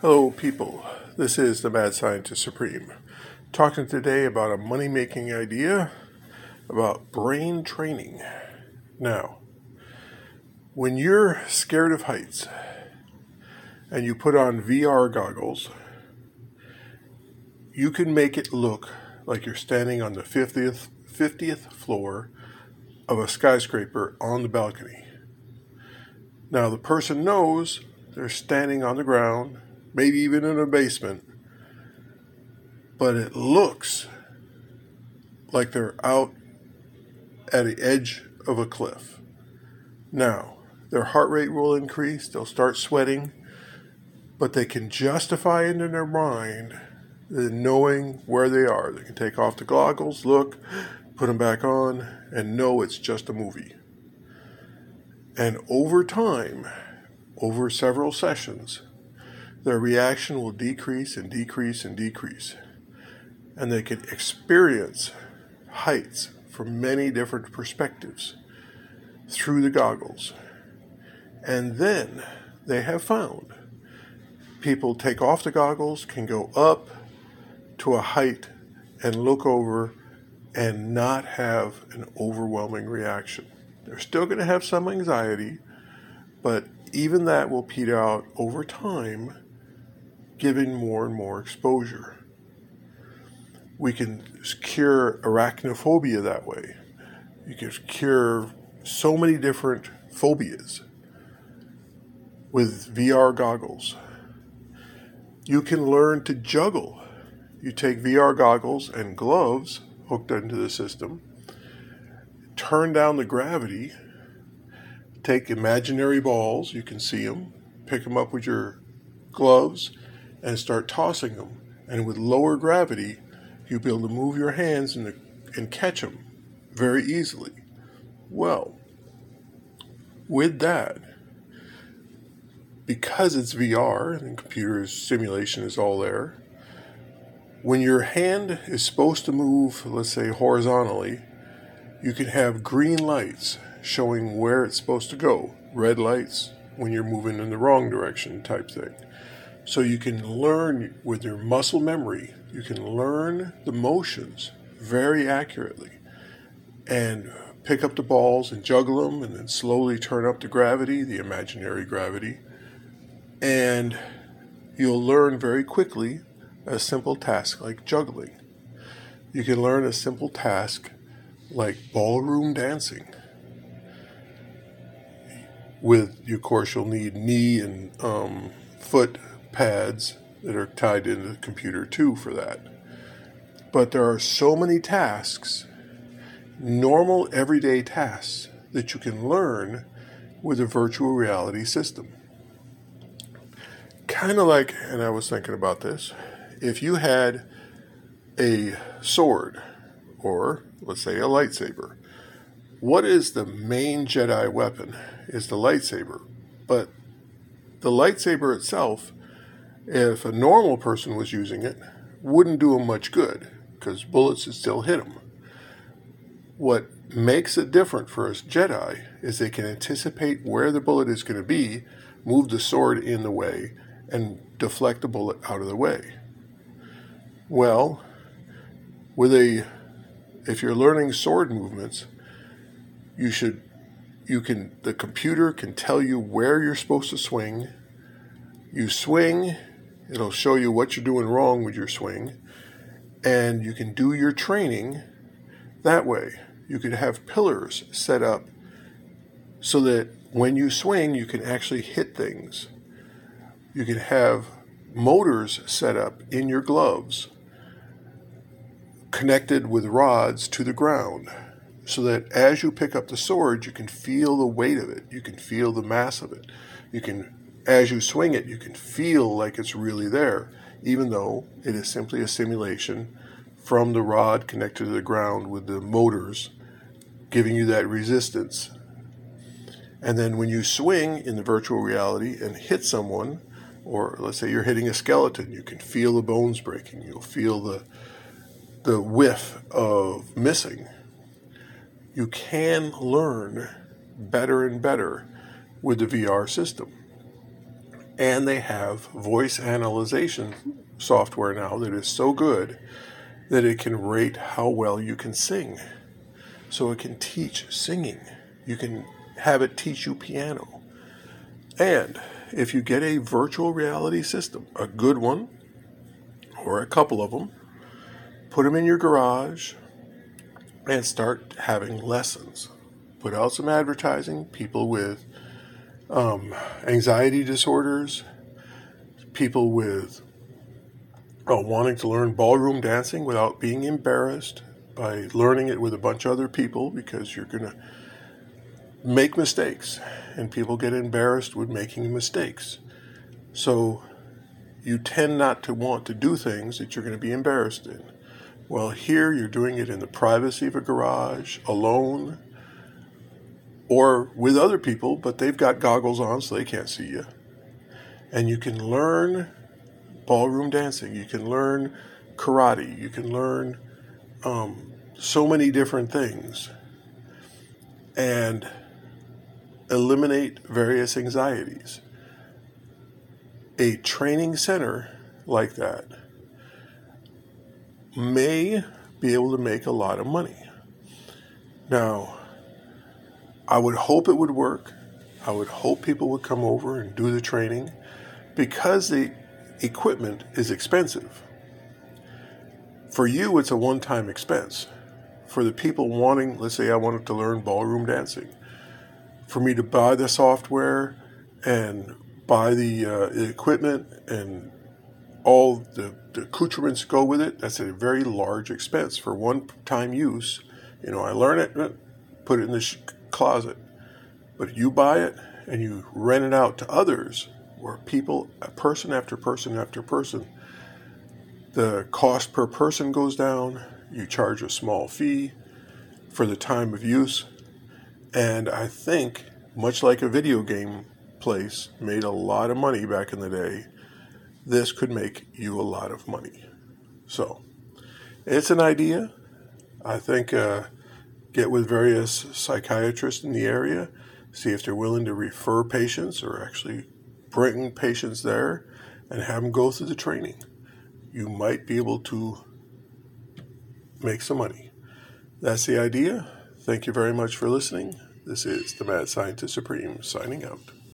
Hello, people. This is the Mad Scientist Supreme. Talking today about a money making idea about brain training. Now, when you're scared of heights and you put on VR goggles, you can make it look like you're standing on the 50th, 50th floor of a skyscraper on the balcony. Now, the person knows they're standing on the ground, maybe even in a basement, but it looks like they're out at the edge of a cliff. Now, their heart rate will increase, they'll start sweating, but they can justify it in their mind knowing where they are. They can take off the goggles, look, put them back on, and know it's just a movie. And over time, over several sessions, their reaction will decrease and decrease and decrease. And they can experience heights from many different perspectives through the goggles. And then they have found people take off the goggles, can go up to a height and look over and not have an overwhelming reaction. They're still going to have some anxiety, but even that will peter out over time, giving more and more exposure. We can cure arachnophobia that way. You can cure so many different phobias with VR goggles. You can learn to juggle. You take VR goggles and gloves hooked into the system turn down the gravity, take imaginary balls, you can see them, pick them up with your gloves, and start tossing them. And with lower gravity, you'll be able to move your hands and, and catch them very easily. Well, with that, because it's VR and computer simulation is all there, when your hand is supposed to move, let's say horizontally, you can have green lights showing where it's supposed to go, red lights when you're moving in the wrong direction, type thing. So you can learn with your muscle memory, you can learn the motions very accurately and pick up the balls and juggle them and then slowly turn up the gravity, the imaginary gravity. And you'll learn very quickly a simple task like juggling. You can learn a simple task like ballroom dancing. With, of course, you'll need knee and um, foot pads that are tied into the computer too for that. But there are so many tasks, normal everyday tasks, that you can learn with a virtual reality system. Kind of like, and I was thinking about this, if you had a sword or let's say a lightsaber. What is the main Jedi weapon? Is the lightsaber. But the lightsaber itself, if a normal person was using it, wouldn't do them much good because bullets would still hit them. What makes it different for us Jedi is they can anticipate where the bullet is going to be, move the sword in the way, and deflect the bullet out of the way. Well, with a if you're learning sword movements, you should you can the computer can tell you where you're supposed to swing. You swing, it'll show you what you're doing wrong with your swing, and you can do your training that way. You could have pillars set up so that when you swing, you can actually hit things. You can have motors set up in your gloves connected with rods to the ground so that as you pick up the sword, you can feel the weight of it, you can feel the mass of it. You can, as you swing it, you can feel like it's really there, even though it is simply a simulation from the rod connected to the ground with the motors giving you that resistance. And then when you swing in the virtual reality and hit someone, or let's say you're hitting a skeleton, you can feel the bones breaking, you'll feel the the whiff of missing, you can learn better and better with the VR system. And they have voice analyzation software now that is so good that it can rate how well you can sing. So it can teach singing. You can have it teach you piano. And if you get a virtual reality system, a good one, or a couple of them, put them in your garage and start having lessons. Put out some advertising. People with um, anxiety disorders, people with uh, wanting to learn ballroom dancing without being embarrassed by learning it with a bunch of other people because you're going to make mistakes and people get embarrassed with making mistakes. So you tend not to want to do things that you're going to be embarrassed in. Well, here you're doing it in the privacy of a garage, alone, or with other people, but they've got goggles on so they can't see you. And you can learn ballroom dancing, you can learn karate, you can learn um, so many different things and eliminate various anxieties. A training center like that may be able to make a lot of money. Now, I would hope it would work. I would hope people would come over and do the training because the equipment is expensive. For you, it's a one time expense. For the people wanting, let's say I wanted to learn ballroom dancing, for me to buy the software and buy the, uh, equipment and all the, the accoutrements go with it, that's a very large expense for one time use. You know, I learn it, put it in the closet. But you buy it and you rent it out to others, where people, person after person after person, the cost per person goes down. You charge a small fee for the time of use. And I think, much like a video game place made a lot of money back in the day, this could make you a lot of money. So, it's an idea. I think uh, get with various psychiatrists in the area, see if they're willing to refer patients or actually bring patients there and have them go through the training. You might be able to make some money. That's the idea. Thank you very much for listening. This is the Mad Scientist Supreme signing out.